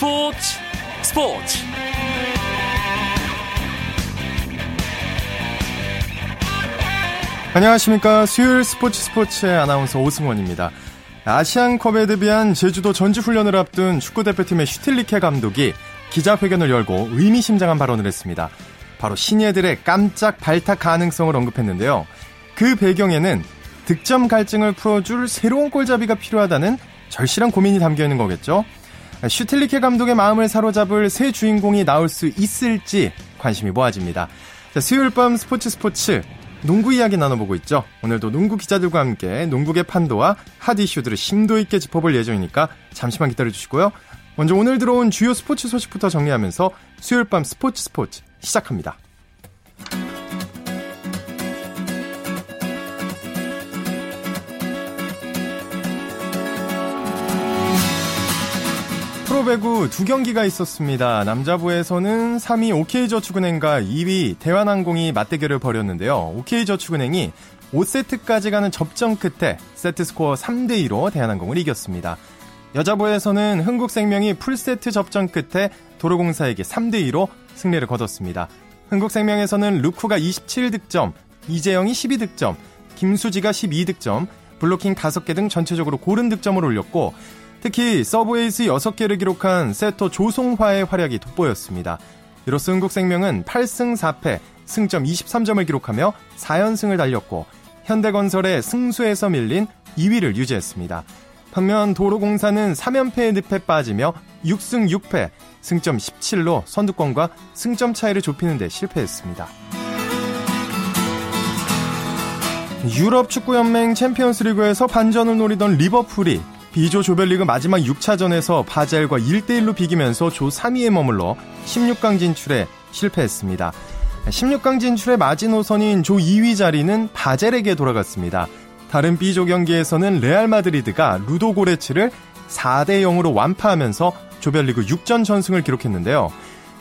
스포츠 스포츠 안녕하십니까 수요일 스포츠 스포츠의 아나운서 오승원입니다. 아시안컵에 대비한 제주도 전지훈련을 앞둔 축구대표팀의 슈틸리케 감독이 기자회견을 열고 의미심장한 발언을 했습니다. 바로 신예들의 깜짝 발탁 가능성을 언급했는데요. 그 배경에는 득점 갈증을 풀어줄 새로운 골잡이가 필요하다는 절실한 고민이 담겨 있는 거겠죠. 슈틸리케 감독의 마음을 사로잡을 새 주인공이 나올 수 있을지 관심이 모아집니다. 자, 수요일 밤 스포츠 스포츠 농구 이야기 나눠보고 있죠. 오늘도 농구 기자들과 함께 농구계 판도와 핫 이슈들을 심도 있게 짚어볼 예정이니까 잠시만 기다려주시고요. 먼저 오늘 들어온 주요 스포츠 소식부터 정리하면서 수요일 밤 스포츠 스포츠 시작합니다. 프로배구 두 경기가 있었습니다. 남자부에서는 3위 OK저축은행과 2위 대한항공이 맞대결을 벌였는데요. OK저축은행이 5세트까지 가는 접전 끝에 세트 스코어 3대 2로 대한항공을 이겼습니다. 여자부에서는 흥국생명이 풀세트 접전 끝에 도로공사에게 3대 2로 승리를 거뒀습니다. 흥국생명에서는 루쿠가 27득점, 이재영이 12득점, 김수지가 12득점, 블로킹 5개 등 전체적으로 고른 득점을 올렸고 특히 서브에이스 6개를 기록한 세터 조송화의 활약이 돋보였습니다. 이로써 흥국생명은 8승 4패, 승점 23점을 기록하며 4연승을 달렸고 현대건설의 승수에서 밀린 2위를 유지했습니다. 반면 도로공사는 3연패의 늪에 빠지며 6승 6패, 승점 17로 선두권과 승점 차이를 좁히는 데 실패했습니다. 유럽 축구연맹 챔피언스리그에서 반전을 노리던 리버풀이 B조 조별리그 마지막 6차전에서 바젤과 1대1로 비기면서 조 3위에 머물러 16강 진출에 실패했습니다. 16강 진출의 마지노선인 조 2위 자리는 바젤에게 돌아갔습니다. 다른 B조 경기에서는 레알 마드리드가 루도고레츠를 4대 0으로 완파하면서 조별리그 6전 전승을 기록했는데요.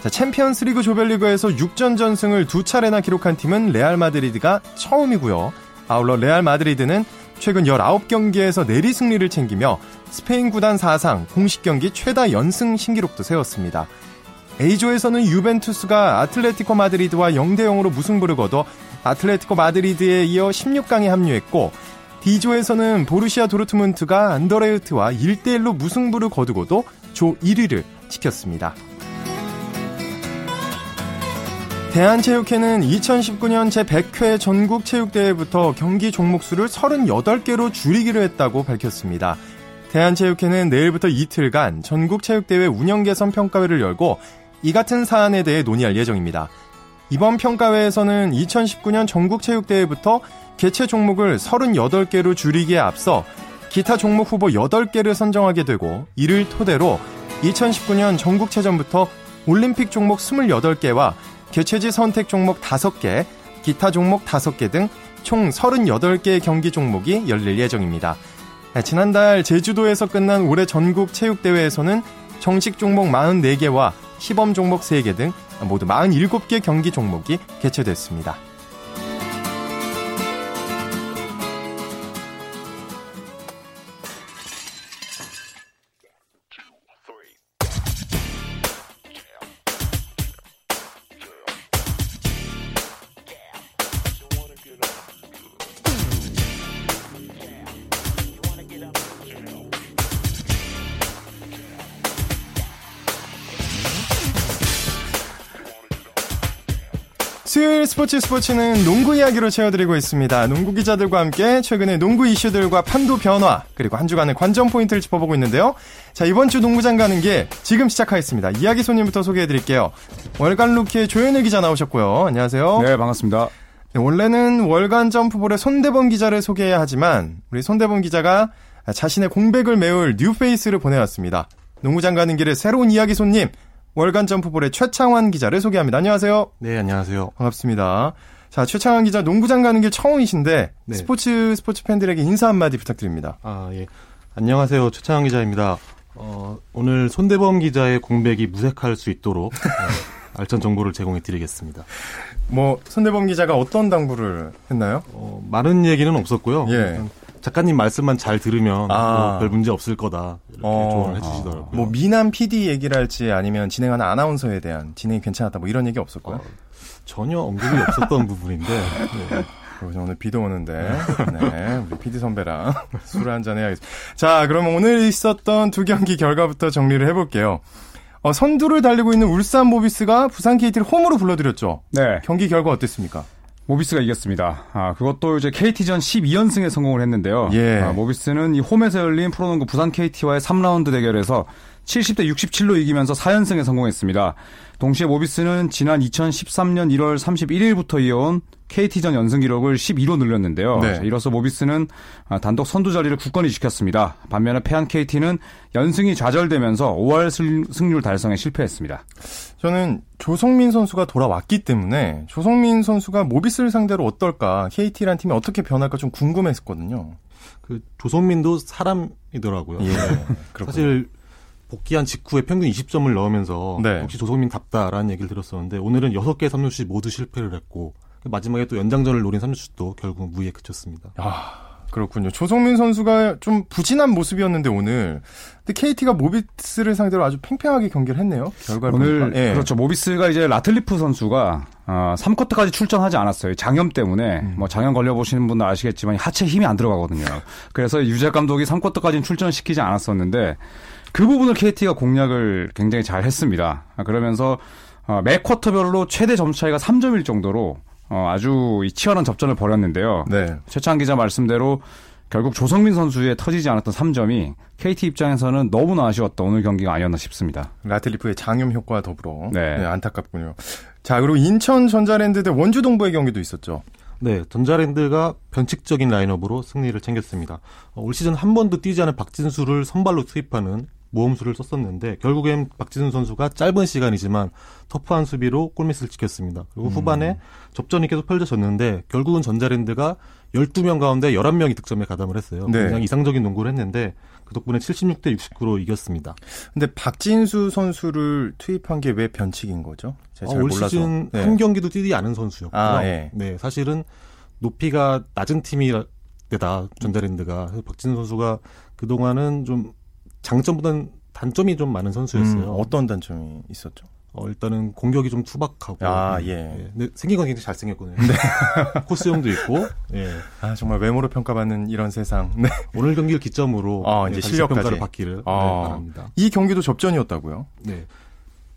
자, 챔피언스리그 조별리그에서 6전 전승을 두 차례나 기록한 팀은 레알 마드리드가 처음이고요. 아울러 레알 마드리드는 최근 19경기에서 내리 승리를 챙기며 스페인 구단 사상 공식 경기 최다 연승 신기록도 세웠습니다. A조에서는 유벤투스가 아틀레티코 마드리드와 0대 0으로 무승부를 거둬 아틀레티코 마드리드에 이어 16강에 합류했고 D조에서는 보르시아 도르트문트가 안더레우트와 1대 1로 무승부를 거두고도 조 1위를 지켰습니다. 대한체육회는 2019년 제100회 전국체육대회부터 경기 종목 수를 38개로 줄이기로 했다고 밝혔습니다. 대한체육회는 내일부터 이틀간 전국체육대회 운영 개선 평가회를 열고 이 같은 사안에 대해 논의할 예정입니다. 이번 평가회에서는 2019년 전국체육대회부터 개최 종목을 38개로 줄이기에 앞서 기타 종목 후보 8개를 선정하게 되고 이를 토대로 2019년 전국체전부터 올림픽 종목 28개와 개최지 선택 종목 5개, 기타 종목 5개 등 총 38개의 경기 종목이 열릴 예정입니다. 지난달 제주도에서 끝난 올해 전국 체육대회에서는 정식 종목 44개와 시범 종목 3개 등 모두 47개 경기 종목이 개최됐습니다. 스포츠 스포츠는 농구 이야기로 채워드리고 있습니다. 농구 기자들과 함께 최근의 농구 이슈들과 판도 변화 그리고 한 주간의 관전 포인트를 짚어보고 있는데요. 자 이번 주 농구장 가는 게 지금 시작하겠습니다. 이야기 손님부터 소개해드릴게요. 월간 루키의 조현일 기자 나오셨고요. 안녕하세요. 네 반갑습니다. 네, 원래는 월간 점프볼의 손대범 기자를 소개해야 하지만 우리 손대범 기자가 자신의 공백을 메울 뉴페이스를 보내왔습니다. 농구장 가는 길에 새로운 이야기 손님 월간 점프볼의 최창환 기자를 소개합니다. 안녕하세요. 네, 안녕하세요. 반갑습니다. 자, 최창환 기자 농구장 가는 게 처음이신데 네. 스포츠 스포츠 팬들에게 인사 한마디 부탁드립니다. 아, 예. 안녕하세요. 최창환 기자입니다. 어, 오늘 손대범 기자의 공백이 무색할 수 있도록 어, 알찬 정보를 제공해 드리겠습니다. 뭐 손대범 기자가 어떤 당부를 했나요? 어, 많은 얘기는 없었고요. 예. 작가님 말씀만 잘 들으면 아. 뭐별 문제 없을 거다 어, 조언을 해주시더라고요. 뭐 미남 PD 얘기를 할지 아니면 진행하는 아나운서에 대한 진행이 괜찮았다 뭐 이런 얘기 없었고요. 어, 전혀 언급이 없었던 부분인데. 네. 그리고 오늘 비도 오는데, 네, 우리 PD 선배랑 술 한잔 해야겠습니다. 자, 그러면 오늘 있었던 두 경기 결과부터 정리를 해볼게요. 어, 선두를 달리고 있는 울산 모비스가 부산 KT를 홈으로 불러들였죠. 네. 경기 결과 어땠습니까? 모비스가 이겼습니다. 아, 그것도 이제 KT전 12연승에 성공을 했는데요. 예. 아, 모비스는 이 홈에서 열린 프로농구 부산 KT와의 3라운드 대결에서 70대 67로 이기면서 4연승에 성공했습니다. 동시에 모비스는 지난 2013년 1월 31일부터 이어온 KT전 연승 기록을 12로 늘렸는데요. 네. 이로써 모비스는 아, 단독 선두 자리를 굳건히 지켰습니다. 반면에 패한 KT는 연승이 좌절되면서 5월 승률 달성에 실패했습니다. 저는 조성민 선수가 돌아왔기 때문에 조성민 선수가 모비스를 상대로 어떨까, KT란 팀이 어떻게 변할까 좀 궁금했었거든요. 그 조성민도 사람이더라고요. 예. 사실 복귀한 직후에 평균 20점을 넣으면서 네. 역시 조성민답다라는 얘기를 들었었는데 오늘은 6개 3점슛 모두 실패를 했고 마지막에 또 연장전을 노린 3점슛도 결국 무위에 그쳤습니다. 아, 그렇군요. 조성민 선수가 좀 부진한 모습이었는데 오늘 근데 KT가 모비스를 상대로 아주 팽팽하게 경기를 했네요. 결과를 오늘 보니까. 예. 그렇죠. 모비스가 이제 라틀리프 선수가 어, 3쿼터까지 출전하지 않았어요. 장염 때문에 음. 뭐 장염 걸려 보시는 분들 아시겠지만 하체 힘이 안 들어가거든요. 그래서 유재학 감독이 3쿼터까지는 출전시키지 않았었는데 그 부분을 KT가 공략을 굉장히 잘 했습니다. 그러면서 어, 매 쿼터별로 최대 점수 차이가 3점일 정도로 어, 아주 치열한 접전을 벌였는데요. 네. 최창 기자 말씀대로 결국 조성민 선수의 터지지 않았던 3점이 KT 입장에서는 너무나 아쉬웠던 오늘 경기가 아니었나 싶습니다. 라틀리프의 장염 효과와 더불어 네. 네, 안타깝군요. 자 그리고 인천 전자랜드 대 원주 동부의 경기도 있었죠. 네, 전자랜드가 변칙적인 라인업으로 승리를 챙겼습니다. 어, 올 시즌 한 번도 뛰지 않은 박진수를 선발로 투입하는 모험수를 썼었는데 결국엔 박지순 선수가 짧은 시간이지만 터프한 수비로 골밑을 지켰습니다. 그리고 음. 후반에 접전이 계속 펼쳐졌는데 결국은 전자랜드가 12명 가운데 11명이 득점에 가담을 했어요. 네. 굉장히 이상적인 농구를 했는데 그 덕분에 76대 69로 이겼습니다. 근데 박진수 선수를 투입한 게 왜 변칙인 거죠? 제가 아, 올 몰라서. 시즌 네. 한 경기도 뛰지 않은 선수였고요. 아, 네. 네, 사실은 높이가 낮은 팀이데다 전자랜드가 박진수 선수가 그동안은 좀 장점보다는 단점이 좀 많은 선수였어요. 음, 어떤 단점이 있었죠? 어, 일단은 공격이 좀 투박하고. 아, 예. 예. 근데 생긴 건 굉장히 잘생겼거든요. 네. 코스형도 있고, 예. 아, 정말 외모로 평가받는 이런 세상. 네. 오늘 경기를 기점으로. 아, 예, 이제 실력까지. 평가를 받기를 아, 네, 바랍니다. 이 경기도 접전이었다고요? 네.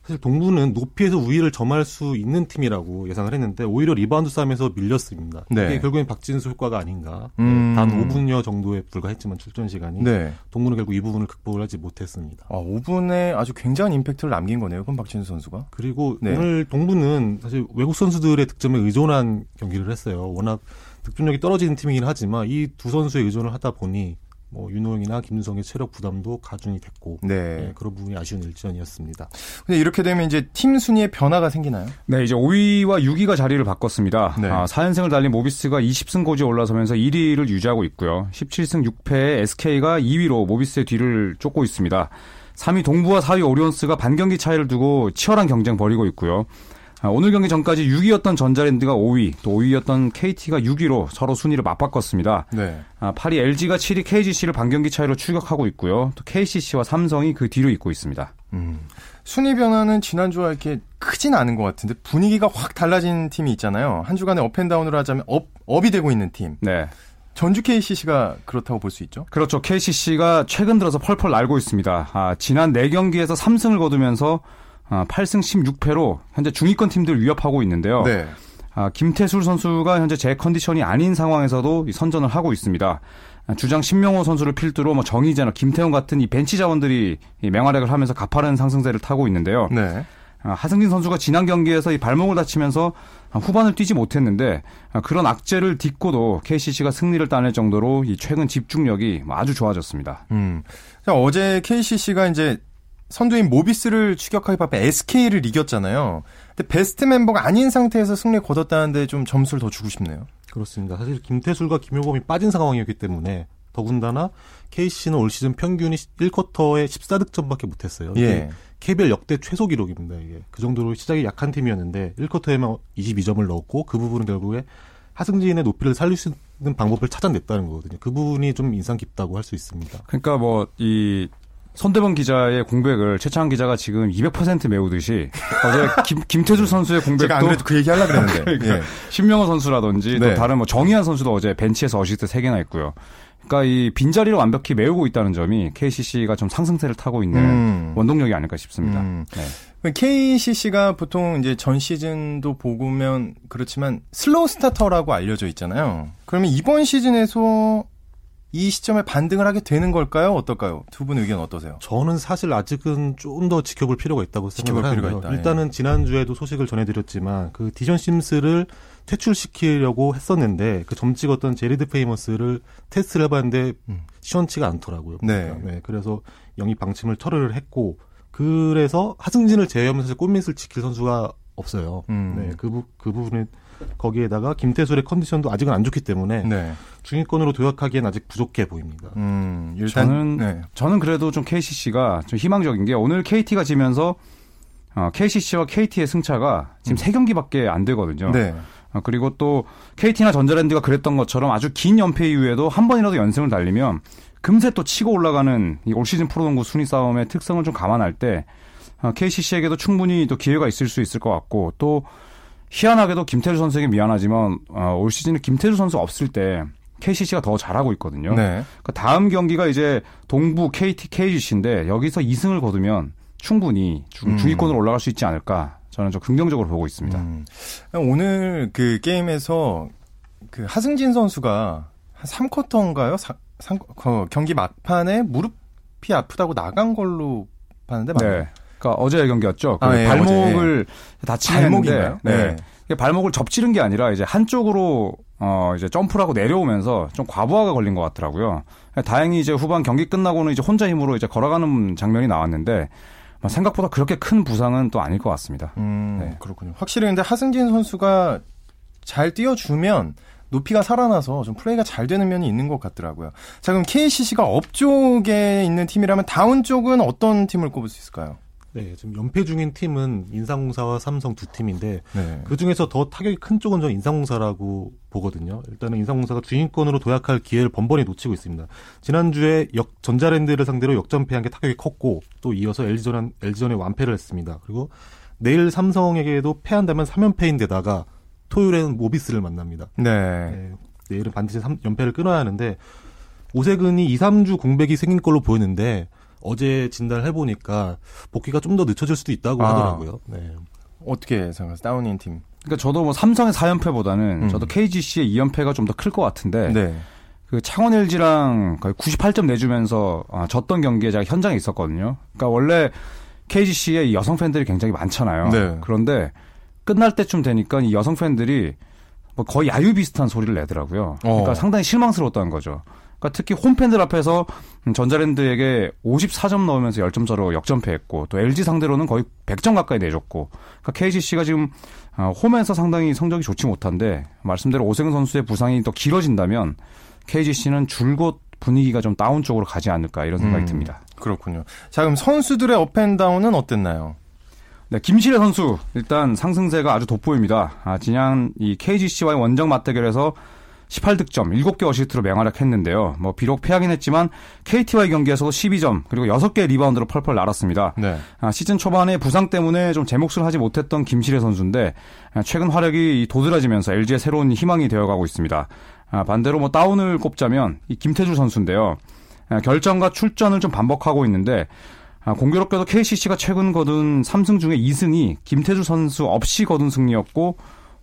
사실 동부는 높이에서 우위를 점할 수 있는 팀이라고 예상을 했는데 오히려 리바운드 싸움에서 밀렸습니다. 네. 이게 결국엔 박진수 효과가 아닌가. 네, 음. 단 5분여 정도에 불과했지만 출전 시간이 네. 동부는 결국 이 부분을 극복을 하지 못했습니다. 아, 5분에 아주 굉장한 임팩트를 남긴 거네요. 그럼 박진수 선수가. 그리고 네. 오늘 동부는 사실 외국 선수들의 득점에 의존한 경기를 했어요. 워낙 득점력이 떨어지는 팀이긴 하지만 이 두 선수의 의존을 하다 보니 뭐 윤호영이나 김윤성의 체력 부담도 가중이 됐고 네. 네, 그런 부분이 아쉬운 일전이었습니다. 근데 이렇게 되면 이제 팀 순위에 변화가 생기나요? 네, 이제 5위와 6위가 자리를 바꿨습니다. 네. 아, 4연승을 달린 모비스가 20승 고지에 올라서면서 1위를 유지하고 있고요. 17승 6패의 SK가 2위로 모비스의 뒤를 쫓고 있습니다. 3위 동부와 4위 오리온스가 반경기 차이를 두고 치열한 경쟁 벌이고 있고요. 아, 오늘 경기 전까지 6위였던 전자랜드가 5위, 또 5위였던 KT가 6위로 서로 순위를 맞바꿨습니다. 네. 8위 아, LG가 7위 KGC를 반경기 차이로 추격하고 있고요. 또 KCC와 삼성이 그 뒤로 잇고 있습니다. 음. 순위 변화는 지난주와 이렇게 크진 않은 것 같은데 분위기가 확 달라진 팀이 있잖아요. 한 주간에 up and down으로 하자면 up, up이 되고 있는 팀. 네. 전주 KCC가 그렇다고 볼 수 있죠? 그렇죠. KCC가 최근 들어서 펄펄 날고 있습니다. 아, 지난 4경기에서 3승을 거두면서 8승 아, 16패로 현재 중위권 팀들 위협하고 있는데요. 네. 아, 김태술 선수가 현재 제 컨디션이 아닌 상황에서도 선전을 하고 있습니다. 아, 주장 신명호 선수를 필두로 뭐 정희재나 김태훈 같은 이 벤치 자원들이 이 맹활약을 하면서 가파른 상승세를 타고 있는데요. 네. 하승진 선수가 지난 경기에서 이 발목을 다치면서 후반을 뛰지 못했는데 그런 악재를 딛고도 KCC가 승리를 따낼 정도로 이 최근 집중력이 아주 좋아졌습니다. 음. 자, 어제 KCC가 이제 선두인 모비스를 추격하기 바쁜 SK를 이겼잖아요. 근데 베스트 멤버가 아닌 상태에서 승리 거뒀다는데 좀 점수를 더 주고 싶네요. 그렇습니다. 사실 김태술과 김효범이 빠진 상황이었기 때문에 더군다나 KC는 올 시즌 평균이 1쿼터에 14득점밖에 못했어요. 예. KBL 역대 최소 기록입니다. 이게 그 정도로 시작이 약한 팀이었는데 1쿼터에만 22점을 넣었고 그 부분은 결국에 하승진의 높이를 살릴 수 있는 방법을 찾아냈다는 거거든요. 그 부분이 좀 인상 깊다고 할 수 있습니다. 그러니까 뭐 이 손대범 기자의 공백을 최창환 기자가 지금 200% 메우듯이 어제 김, 김태술 선수의 공백도 제가 안 그래도 그 얘기 하려 그랬는데 그러니까 예. 신명호 선수라든지 네. 또 다른 뭐 정의한 선수도 어제 벤치에서 어시스트 3개나 했고요. 그러니까 이 빈자리를 완벽히 메우고 있다는 점이 KCC가 좀 상승세를 타고 있는 음. 원동력이 아닐까 싶습니다. 음. 네. KCC가 보통 이제 전 시즌도 보면 그렇지만 slow starter라고 알려져 있잖아요. 그러면 이번 시즌에서 이 시점에 반등을 하게 되는 걸까요? 어떨까요? 두 분 의견 어떠세요? 저는 사실 아직은 좀 더 지켜볼 필요가 있다고 생각을 하는데요. 있다, 일단은 예. 지난주에도 소식을 전해드렸지만 그 디숀 심스를 퇴출시키려고 했었는데 그 점 찍었던 제리드 페이머스를 테스트를 해봤는데 음. 시원치가 않더라고요. 네. 네. 그래서 영입 방침을 철회를 했고 그래서 하승진을 제외하면서 꽃밑을 지킬 선수가 없어요. 음. 네. 그, 부, 그 부분은 거기에다가 김태술의 컨디션도 아직은 안 좋기 때문에 네. 중위권으로 도약하기엔 아직 부족해 보입니다. 음, 일단 저는 네. 저는 그래도 좀 KCC가 좀 희망적인 게 오늘 KT가 지면서 어, KCC와 KT의 승차가 지금 음. 세 음. 경기밖에 안 되거든요. 네. 어, 그리고 또 KT나 전자랜드가 그랬던 것처럼 아주 긴 연패 이후에도 한 번이라도 연승을 달리면 금세 또 치고 올라가는 올 시즌 프로농구 순위 싸움의 특성을 좀 감안할 때 어, KCC에게도 충분히 또 기회가 있을 수 있을 것 같고 또 희한하게도 김태주 선수에게 미안하지만 어, 올 시즌에 김태주 선수 없을 때 KCC가 더 잘하고 있거든요. 네. 그러니까 다음 경기가 이제 동부 KT KGC인데 여기서 2승을 거두면 충분히 중, 음. 위권으로 올라갈 수 있지 않을까 저는 좀 긍정적으로 보고 있습니다. 음. 오늘 그 게임에서 그 하승진 선수가 한 3쿼터인가요? 사, 3, 그 경기 막판에 무릎이 아프다고 나간 걸로 봤는데 맞나요? 네. 그러니까 어제 경기였죠. 그 아, 예, 발목을 예. 다치는데 네. 네. 발목을 접지른 게 아니라 이제 한쪽으로 어 이제 점프를 하고 내려오면서 좀 과부하가 걸린 것 같더라고요. 다행히 이제 후반 경기 끝나고는 이제 혼자 힘으로 이제 걸어가는 장면이 나왔는데 뭐 생각보다 그렇게 큰 부상은 또 아닐 것 같습니다. 음, 네. 그렇군요. 확실히 근데 하승진 선수가 잘 뛰어주면 높이가 살아나서 좀 플레이가 잘 되는 면이 있는 것 같더라고요. 자, 그럼 KCC가 up 쪽에 있는 팀이라면 down 쪽은 어떤 팀을 꼽을 수 있을까요? 네, 지금 연패 중인 팀은 인삼공사와 삼성 두 팀인데 네. 그 중에서 더 타격이 큰 쪽은 저는 인삼공사라고 보거든요. 일단은 인상공사가 중위권으로 도약할 기회를 번번이 놓치고 있습니다. 지난주에 역 전자랜드를 상대로 역전패한 게 타격이 컸고 또 이어서 LG전 LG전에 완패를 했습니다. 그리고 내일 삼성에게도 패한다면 3연패인데다가 토요일에는 모비스를 만납니다. 네. 네 내일은 반드시 3, 연패를 끊어야 하는데 오세근이 2, 3주 공백이 생긴 걸로 보이는데 어제 진단을 해보니까 복귀가 좀 더 늦춰질 수도 있다고 아. 하더라고요. 네. 어떻게 생각하세요? 다운인 팀. 그러니까 저도 뭐 삼성의 4연패보다는 음. 저도 KGC의 2연패가 좀 더 클 것 같은데 네. 그 창원 LG랑 거의 98점 내주면서 아, 졌던 경기에 제가 현장에 있었거든요. 그러니까 원래 KGC의 여성 팬들이 굉장히 많잖아요. 네. 그런데 끝날 때쯤 되니까 이 여성 팬들이 뭐 거의 야유 비슷한 소리를 내더라고요. 그러니까 어. 상당히 실망스러웠다는 거죠. 그러니까 특히 홈팬들 앞에서 전자랜드에게 54점 넣으면서 10점 차로 역전패했고 또 LG 상대로는 거의 100점 가까이 내줬고 그러니까 KGC가 지금 어, 홈에서 상당히 성적이 좋지 못한데 말씀대로 오세근 선수의 부상이 더 길어진다면 KGC는 줄곧 분위기가 좀 다운 쪽으로 가지 않을까 이런 생각이 음, 듭니다. 그렇군요. 자 그럼 선수들의 up and down은 어땠나요? 네, 김시래 선수 일단 상승세가 아주 돋보입니다. 아, 지난 이 KGC와의 원정 맞대결에서 18득점, 7개 어시스트로 맹활약했는데요. 뭐 비록 패하긴 했지만 KT와의 경기에서도 12점 그리고 6개 리바운드로 펄펄 날았습니다. 네. 아, 시즌 초반에 부상 때문에 좀 제 몫을 하지 못했던 김시래 선수인데 아, 최근 활약이 도드라지면서 LG의 새로운 희망이 되어가고 있습니다. 아, 반대로 뭐 down을 꼽자면 이 김태술 선수인데요. 아, 결장과 출전을 좀 반복하고 있는데 아, 공교롭게도 KCC가 최근 거둔 3승 중에 2승이 김태술 선수 없이 거둔 승리였고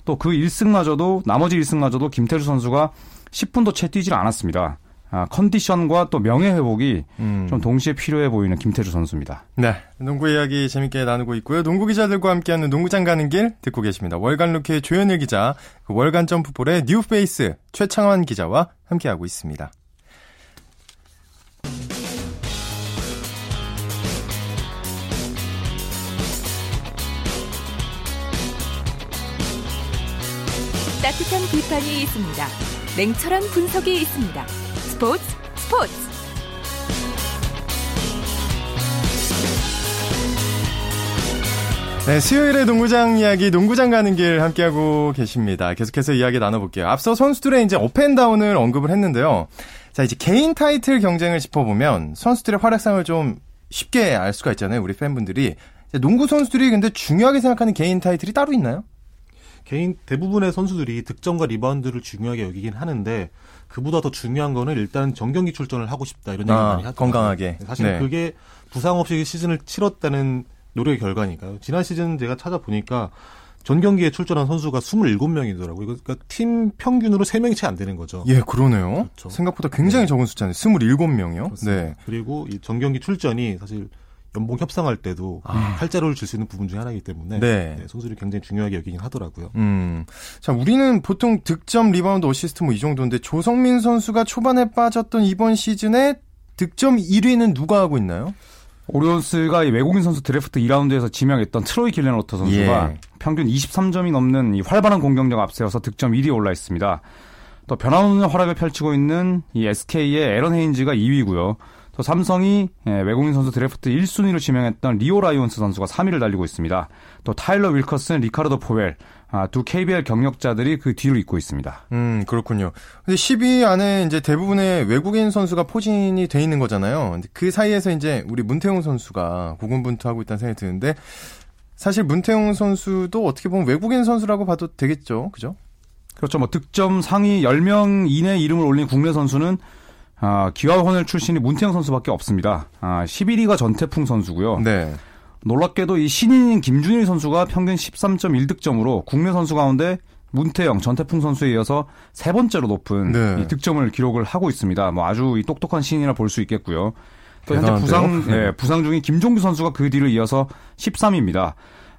또 그 1승마저도 나머지 1승마저도 김태술 선수가 10분도 채 뛰질 않았습니다. 아, 컨디션과 또 명예 회복이 음. 좀 동시에 필요해 보이는 김태술 선수입니다. 네, 농구 이야기 재밌게 나누고 있고요. 농구 기자들과 함께하는 농구장 가는 길 듣고 계십니다. 월간 루키의 조현일 기자, 그 월간 점프볼의 뉴페이스 최창환 기자와 함께하고 있습니다. 따뜻한 비판이 있습니다. 냉철한 분석이 있습니다. 스포츠 스포츠. 네, 수요일에 농구장 이야기, 농구장 가는 길 함께하고 계십니다. 계속해서 이야기 나눠볼게요. 앞서 선수들의 이제 업앤다운을 언급을 했는데요. 자, 이제 개인 타이틀 경쟁을 짚어보면 선수들의 활약상을 좀 쉽게 알 수가 있잖아요. 우리 팬분들이. 농구 선수들이 근데 중요하게 생각하는 개인 타이틀이 따로 있나요? 개인 대부분의 선수들이 득점과 리바운드를 중요하게 여기긴 하는데 그보다 더 중요한 거는 일단 전 경기 출전을 하고 싶다 이런 얘기 아, 많이 하죠. 건강하게. 사실 네. 그게 부상 없이 시즌을 치렀다는 노력의 결과니까요. 지난 시즌 제가 찾아보니까 전 경기에 출전한 선수가 27명이더라고요. 그러니까 팀 평균으로 3명이 채 안 되는 거죠. 예, 그러네요. 그렇죠. 생각보다 굉장히 네. 적은 숫자네요. 27명이요. 네. 그리고 이 전 경기 출전이 사실 연봉 협상할 때도 아. 칼자루를 쥘 수 있는 부분 중에 하나이기 때문에 네. 네, 선수들이 굉장히 중요하게 여기긴 하더라고요. 음. 자, 우리는 보통 득점, 리바운드, 어시스트 뭐 이 정도인데 조성민 선수가 초반에 빠졌던 이번 시즌에 득점 1위는 누가 하고 있나요? 오리온스가 외국인 선수 드래프트 2라운드에서 지명했던 트로이 길렌워터 선수가 예. 평균 23점이 넘는 이 활발한 공격력 앞세워서 득점 1위에 올라 있습니다. 또 변함없는 활약을 펼치고 있는 이 SK의 애런 헤인즈가 2위고요. 또 삼성이 예, 외국인 선수 드래프트 1순위로 지명했던 리오 라이온스 선수가 3위를 달리고 있습니다. 또 타일러 윌커슨, 리카르도 포웰 아, 두 KBL 경력자들이 그 뒤로 잇고 있습니다. 음, 그렇군요. 근데 10위 안에 이제 대부분의 외국인 선수가 포진이 돼 있는 거잖아요. 그 사이에서 이제 우리 문태용 선수가 고군분투하고 있다는 생각이 드는데 사실 문태용 선수도 어떻게 보면 외국인 선수라고 봐도 되겠죠. 그죠? 그렇죠. 뭐 득점 상위 10명 이내 이름을 올린 국내 선수는 아, 기아원을 출신이 문태영 선수밖에 없습니다. 아, 11위가 전태풍 선수고요. 네. 놀랍게도 이 신인인 김준일 선수가 평균 13.1득점으로 국내 선수 가운데 문태영, 전태풍 선수에 이어서 세 번째로 높은 네. 득점을 기록을 하고 있습니다. 뭐 아주 이 똑똑한 신인이라 볼 수 있겠고요. 또 현재 부상 예, 부상 중인 김종규 선수가 그 뒤를 이어서 13위입니다.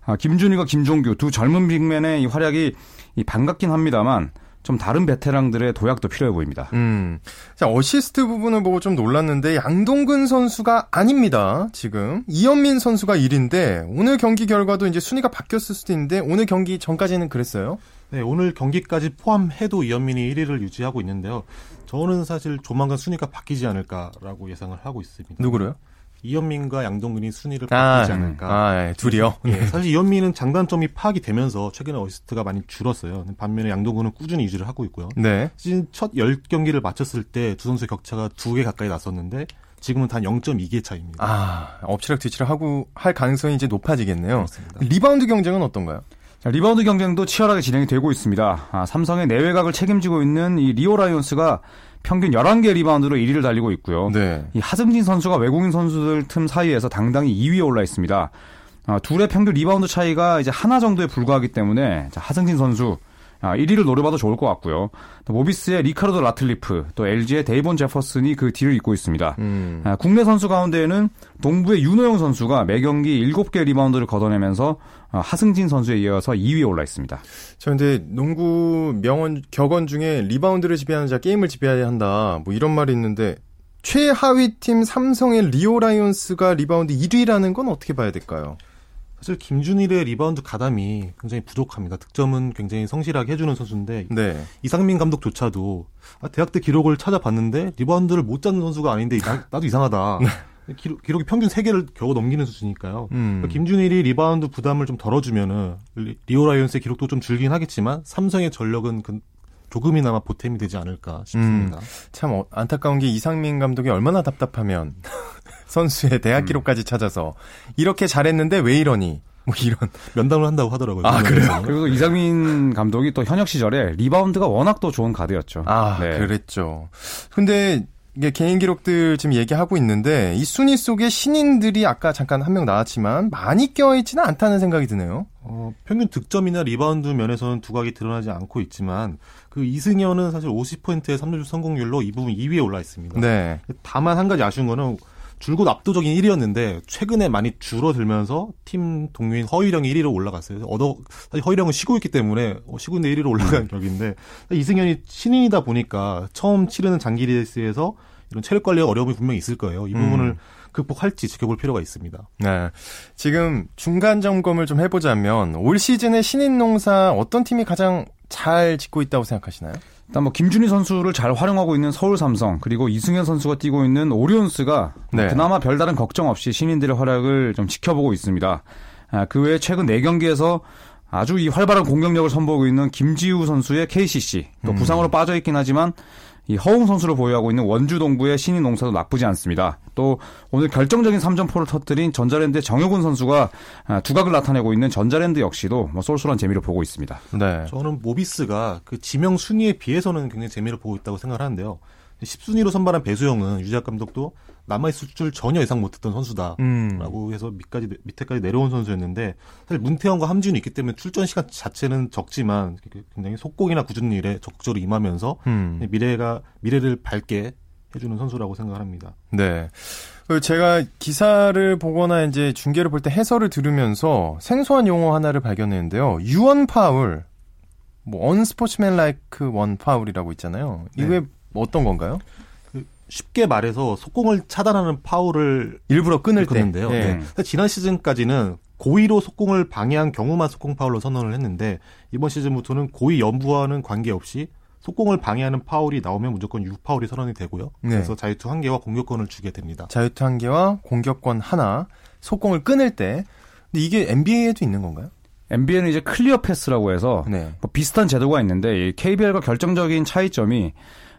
아, 김준일과 김종규 두 젊은 빅맨의 이 활약이 이 반갑긴 합니다만 좀 다른 베테랑들의 도약도 필요해 보입니다. 음. 자, 어시스트 부문을 보고 좀 놀랐는데 양동근 선수가 아닙니다. 지금 이현민 선수가 1인데 오늘 경기 결과도 이제 순위가 바뀌었을 수도 있는데 오늘 경기 전까지는 그랬어요. 네, 오늘 경기까지 포함해도 이현민이 1위를 유지하고 있는데요. 저는 사실 조만간 순위가 바뀌지 않을까라고 예상을 하고 있습니다. 누구로요? 이현민과 양동근이 순위를 바꾸지 아, 않을까. 아, 예, 둘이요? 예, 사실 이현민은 장단점이 파악이 되면서 최근에 어시스트가 많이 줄었어요. 반면에 양동근은 꾸준히 유지를 하고 있고요. 네. 시즌 첫 10경기를 마쳤을 때 두 선수의 격차가 2개 가까이 났었는데 지금은 단 0.2개 차입니다. 아, 엎치락 뒤치락 하고 할 가능성이 이제 높아지겠네요. 그렇습니다. 리바운드 경쟁은 어떤가요? 자, 리바운드 경쟁도 치열하게 진행이 되고 있습니다. 아, 삼성의 내외곽을 책임지고 있는 이 리오 라이온스가 평균 11개 리바운드로 1위를 달리고 있고요. 네. 이 하승진 선수가 외국인 선수들 틈 사이에서 당당히 2위에 올라 있습니다. 아, 둘의 평균 리바운드 차이가 이제 하나 정도에 불과하기 때문에 자, 하승진 선수 아, 1위를 노려봐도 좋을 것 같고요. 또 모비스의 리카르도 라틀리프, 또 LG의 데이본 제퍼슨이 그 뒤를 잇고 있습니다. 음. 아, 국내 선수 가운데에는 동부의 윤호영 선수가 매 경기 7개 리바운드를 걷어내면서 아, 하승진 선수에 이어서 2위에 올라 있습니다. 저 근데 농구 명언 격언 중에 리바운드를 지배하는 자 게임을 지배해야 한다. 뭐 이런 말이 있는데 최하위 팀 삼성의 리오 라이온스가 리바운드 1위라는 건 어떻게 봐야 될까요? 사실 김준일의 리바운드 가담이 굉장히 부족합니다. 득점은 굉장히 성실하게 해주는 선수인데 네. 이상민 감독조차도 아, 대학 때 기록을 찾아봤는데 리바운드를 못 잡는 선수가 아닌데 나도 이상하다. 네. 기록, 기록이 평균 3개를 겨우 넘기는 수준이니까요. 음. 그러니까 김준일이 리바운드 부담을 좀 덜어주면은 리오 라이온스의 기록도 좀 줄긴 하겠지만 삼성의 전력은 그 조금이나마 보탬이 되지 않을까 싶습니다. 음, 참 어, 안타까운 게 이상민 감독이 얼마나 답답하면 선수의 대학 음. 기록까지 찾아서 이렇게 잘했는데 왜 이러니? 뭐 이런 면담을 한다고 하더라고요. 아 그래요? 그리고 이상민 감독이 또 현역 시절에 리바운드가 워낙 또 좋은 가드였죠. 아 네. 그랬죠. 근데 이게 개인 기록들 지금 얘기하고 있는데 이 순위 속에 신인들이 아까 잠깐 한 명 나왔지만 많이 껴있지는 않다는 생각이 드네요. 어, 평균 득점이나 리바운드 면에서는 두각이 드러나지 않고 있지만 그 이승현은 사실 50%의 3점슛 성공률로 이 부문 2위에 올라 있습니다. 네. 다만 한 가지 아쉬운 거는 줄곧 압도적인 1위였는데 최근에 많이 줄어들면서 팀 동료인 허일영이 1위로 올라갔어요. 얻어 사실 허일영은 쉬고 있기 때문에 어, 쉬고 있는데 1위로 올라간 음. 격인데 이승현이 신인이다 보니까 처음 치르는 장기 레이스에서 이런 체력 관리에 어려움이 분명히 있을 거예요. 이 부분을 음. 극복할지 지켜볼 필요가 있습니다. 네. 지금 중간 점검을 좀 해보자면 올 시즌에 신인 농사 어떤 팀이 가장 잘 짓고 있다고 생각하시나요? 일단 뭐 김준일 선수를 잘 활용하고 있는 서울 삼성 그리고 이승현 선수가 뛰고 있는 오리온스가 네. 그나마 별다른 걱정 없이 신인들의 활약을 좀 지켜보고 있습니다. 아, 그 외에 최근 4경기에서 아주 이 활발한 공격력을 선보이고 있는 김지우 선수의 KCC 또 음. 부상으로 빠져 있긴 하지만 이 허웅 선수를 보유하고 있는 원주 동부의 신인 농사도 나쁘지 않습니다. 또 오늘 결정적인 3점포를 터뜨린 전자랜드의 정효근 선수가 아, 두각을 나타내고 있는 전자랜드 역시도 뭐 쏠쏠한 재미를 보고 있습니다. 네. 저는 모비스가 그 지명 순위에 비해서는 굉장히 재미를 보고 있다고 생각을 하는데요. 10순위로 선발한 배수영은 유작 감독도 남아있을 줄 전혀 예상 못했던 선수다라고 음. 해서 밑까지 밑에까지 내려온 선수였는데 사실 문태영과 함지훈이 있기 때문에 출전 시간 자체는 적지만 굉장히 속공이나 굳은 일에 적극적으로 임하면서 음. 미래가 미래를 밝게 해주는 선수라고 생각합니다. 네. 제가 기사를 보거나 이제 중계를 볼 때 해설을 들으면서 생소한 용어 하나를 발견했는데요. 유언 파울, 뭐 언스포츠맨 라이크 원 파울이라고 있잖아요. 이게 네. 어떤 건가요? 쉽게 말해서 속공을 차단하는 파울을 일부러 끊을 때인데요. 네. 네. 지난 시즌까지는 고의로 속공을 방해한 경우만 속공 파울로 선언을 했는데 이번 시즌부터는 고의 여부와는 관계없이 속공을 방해하는 파울이 나오면 무조건 U파울이 선언이 되고요. 네. 그래서 자유투 한 개와 공격권을 주게 됩니다. 자유투 한 개와 공격권 하나, 속공을 끊을 때. 근데 이게 NBA에도 있는 건가요? NBA는 이제 clear path라고 해서 네. 뭐 비슷한 제도가 있는데 KBL과 결정적인 차이점이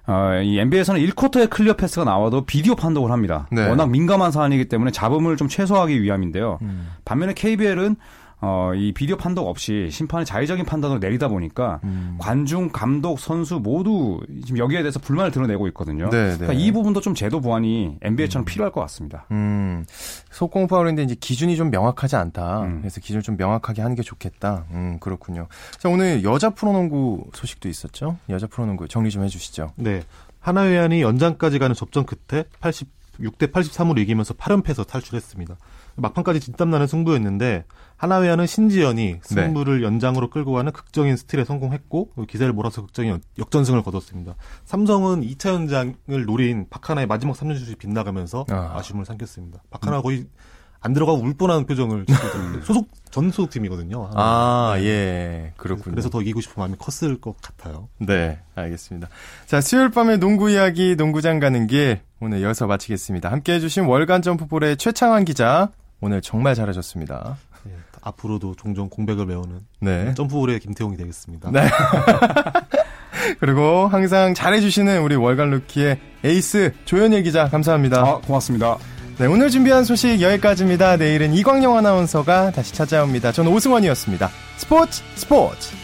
어, 이 NBA에서는 1쿼터에 clear path가 나와도 비디오 판독을 합니다. 네. 워낙 민감한 사안이기 때문에 잡음을 좀 최소화하기 위함인데요. 음. 반면에 KBL은 어, 이 비디오 판독 없이 심판의 자의적인 판단을 내리다 보니까 음. 관중, 감독, 선수 모두 지금 여기에 대해서 불만을 드러내고 있거든요. 네, 네. 그러니까 이 부분도 좀 제도 보완이 NBA처럼 음. 필요할 것 같습니다. 음. 속공 파울인데 이제 기준이 좀 명확하지 않다. 음. 그래서 기준을 좀 명확하게 하는 게 좋겠다. 음, 그렇군요. 자, 오늘 여자 프로농구 소식도 있었죠? 여자 프로농구 정리 좀 해주시죠. 네. 하나회안이 연장까지 가는 접전 끝에 86대 83으로 이기면서 8연패에서 탈출했습니다. 막판까지 진땀나는 승부였는데 하나회와는 신지연이 네. 승부를 네. 연장으로 끌고 가는 극적인 스틸에 성공했고 기세를 몰아서 극적인 역전승을 거뒀습니다. 삼성은 2차 연장을 노린 박하나의 마지막 3점 슛이 빗나가면서 아. 쉬움을 삼켰습니다. 박하나 음. 거의 안 들어가고 울 뻔한 표정을 소속 전 소속 팀이거든요. 아, 네. 예. 그렇군요. 그래서 더 이기고 싶은 마음이 컸을 것 같아요. 네, 알겠습니다. 자, 수요일 밤에 농구 이야기 농구장 가는 길 오늘 여기서 마치겠습니다. 함께 해 주신 월간 점프볼의 최창환 기자 오늘 정말 잘하셨습니다. 네, 앞으로도 종종 공백을 메우는 네. 점프볼의 김태용이 되겠습니다. 네. 그리고 항상 잘해주시는 우리 월간 루키의 에이스 조현일 기자 감사합니다. 아, 고맙습니다. 네, 오늘 준비한 소식 여기까지입니다. 내일은 이광영 아나운서가 다시 찾아옵니다. 저는 오승원이었습니다. 스포츠 스포츠!